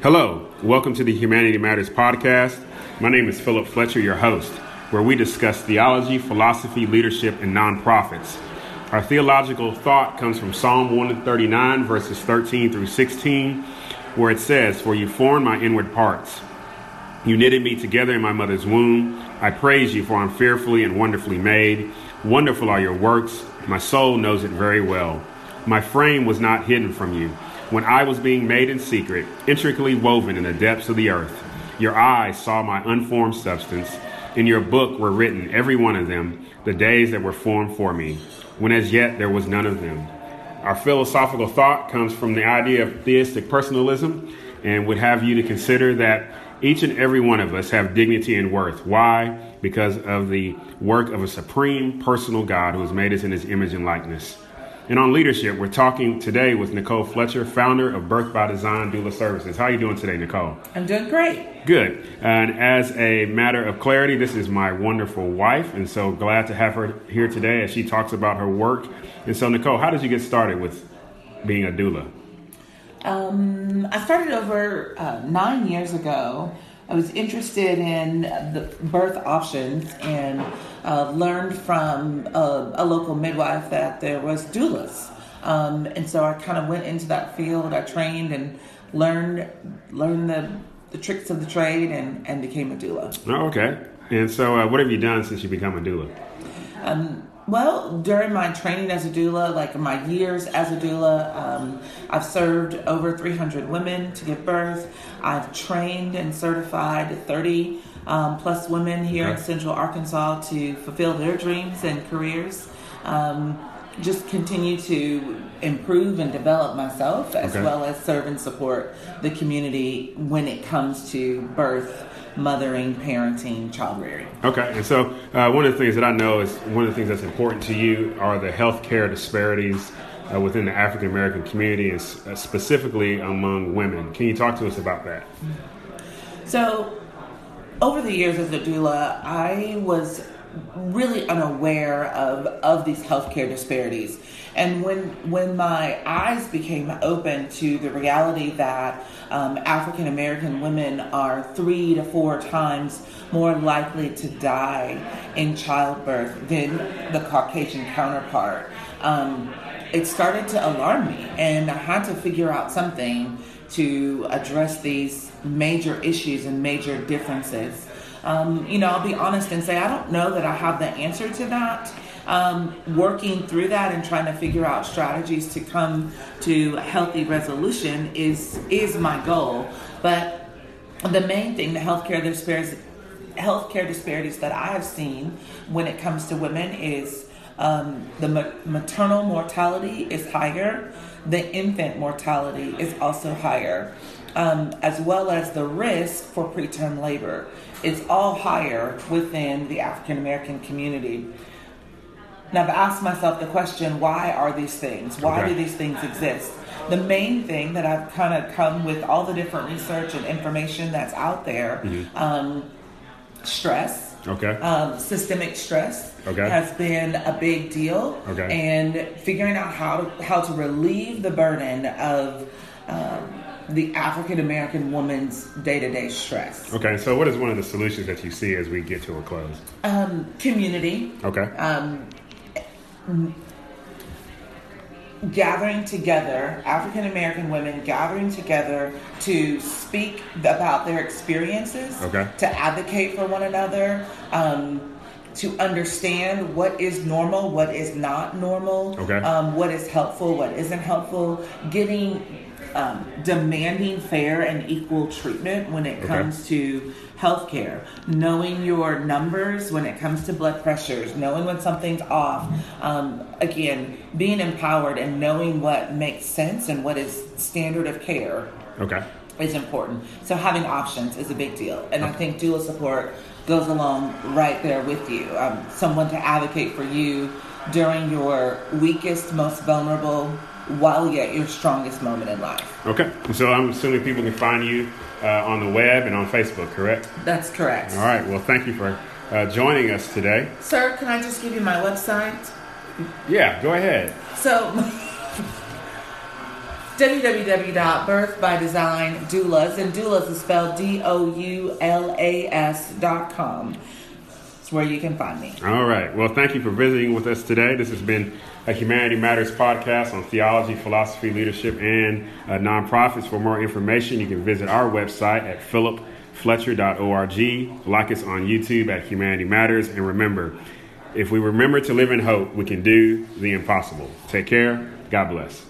Hello, welcome to the Humanity Matters podcast. My name is Philip Fletcher, your host, where we discuss theology, philosophy, leadership, and nonprofits. Our theological thought comes from Psalm 139, verses 13 through 16, where it says, For you formed my inward parts. You knitted me together in my mother's womb. I praise you, for I'm fearfully and wonderfully made. Wonderful are your works. My soul knows it very well. My frame was not hidden from you when I was being made in secret, intricately woven in the depths of the earth. Your eyes saw my unformed substance. In your book were written, every one of them, the days that were formed for me, when as yet there was none of them. Our philosophical thought comes from the idea of theistic personalism and would have you to consider that each and every one of us have dignity and worth. Why? Because of the work of a supreme personal God who has made us in his image and likeness. And on leadership, we're talking today with Nicole Fletcher, founder of Birth by Design Doula Services. How are you doing today, Nicole? I'm doing great. Good. And as a matter of clarity, this is my wonderful wife, and so glad to have her here today as she talks about her work. And so, Nicole, how did you get started with being a doula? Um, I started over uh, nine years ago. I was interested in the birth options and uh, learned from a, a, local midwife that there was doulas. Um, and so I kind of went into that field. I trained and learned learned the, the tricks of the trade and, and became a doula. Oh, okay. And so, uh, what have you done since you become a doula? Um, well, during my training as a doula, like my years as a doula, um, I've served over 300 women to give birth. I've trained and certified 30 um, plus women here okay. in Central Arkansas to fulfill their dreams and careers. Um, just continue to improve and develop myself as okay. well as serve and support the community when it comes to birth mothering, parenting, child rearing. Okay, and so uh, one of the things that I know is one of the things that's important to you are the healthcare disparities uh, within the African American community, and uh, specifically among women. Can you talk to us about that? So, over the years as a doula, I was really unaware of, of these healthcare disparities. And when when my eyes became open to the reality that um, African American women are three to four times more likely to die in childbirth than the Caucasian counterpart, um, it started to alarm me, and I had to figure out something to address these major issues and major differences. Um, you know, I'll be honest and say I don't know that I have the answer to that. Um, working through that and trying to figure out strategies to come to a healthy resolution is is my goal. But the main thing, the healthcare disparities, healthcare disparities that I have seen when it comes to women is um, the ma- maternal mortality is higher, the infant mortality is also higher, um, as well as the risk for preterm labor It's all higher within the African American community. Now, I've asked myself the question why are these things? Why okay. do these things exist? The main thing that I've kind of come with all the different research and information that's out there mm-hmm. um, stress. Okay. Um, systemic stress okay. has been a big deal. Okay. And figuring out how to how to relieve the burden of um, the African American woman's day to day stress. Okay, so what is one of the solutions that you see as we get to a close? Um, community. Okay. Um, gathering together, African American women gathering together to speak about their experiences, okay. to advocate for one another. Um, to understand what is normal, what is not normal, okay. um, what is helpful, what isn't helpful, getting um, demanding fair and equal treatment when it comes okay. to healthcare, knowing your numbers when it comes to blood pressures, knowing when something's off. Um, again, being empowered and knowing what makes sense and what is standard of care. Okay. Is important. So having options is a big deal, and I think doula support goes along right there with you. Um, someone to advocate for you during your weakest, most vulnerable while you're at your strongest moment in life. Okay. So I'm assuming people can find you uh, on the web and on Facebook, correct? That's correct. All right. Well, thank you for uh, joining us today. Sir, can I just give you my website? Yeah, go ahead. So, www.birthbydesign doulas, and doulas is spelled D O U L A S dot com. Where you can find me. All right. Well, thank you for visiting with us today. This has been a Humanity Matters podcast on theology, philosophy, leadership, and uh, nonprofits. For more information, you can visit our website at philipfletcher.org. Like us on YouTube at Humanity Matters. And remember, if we remember to live in hope, we can do the impossible. Take care. God bless.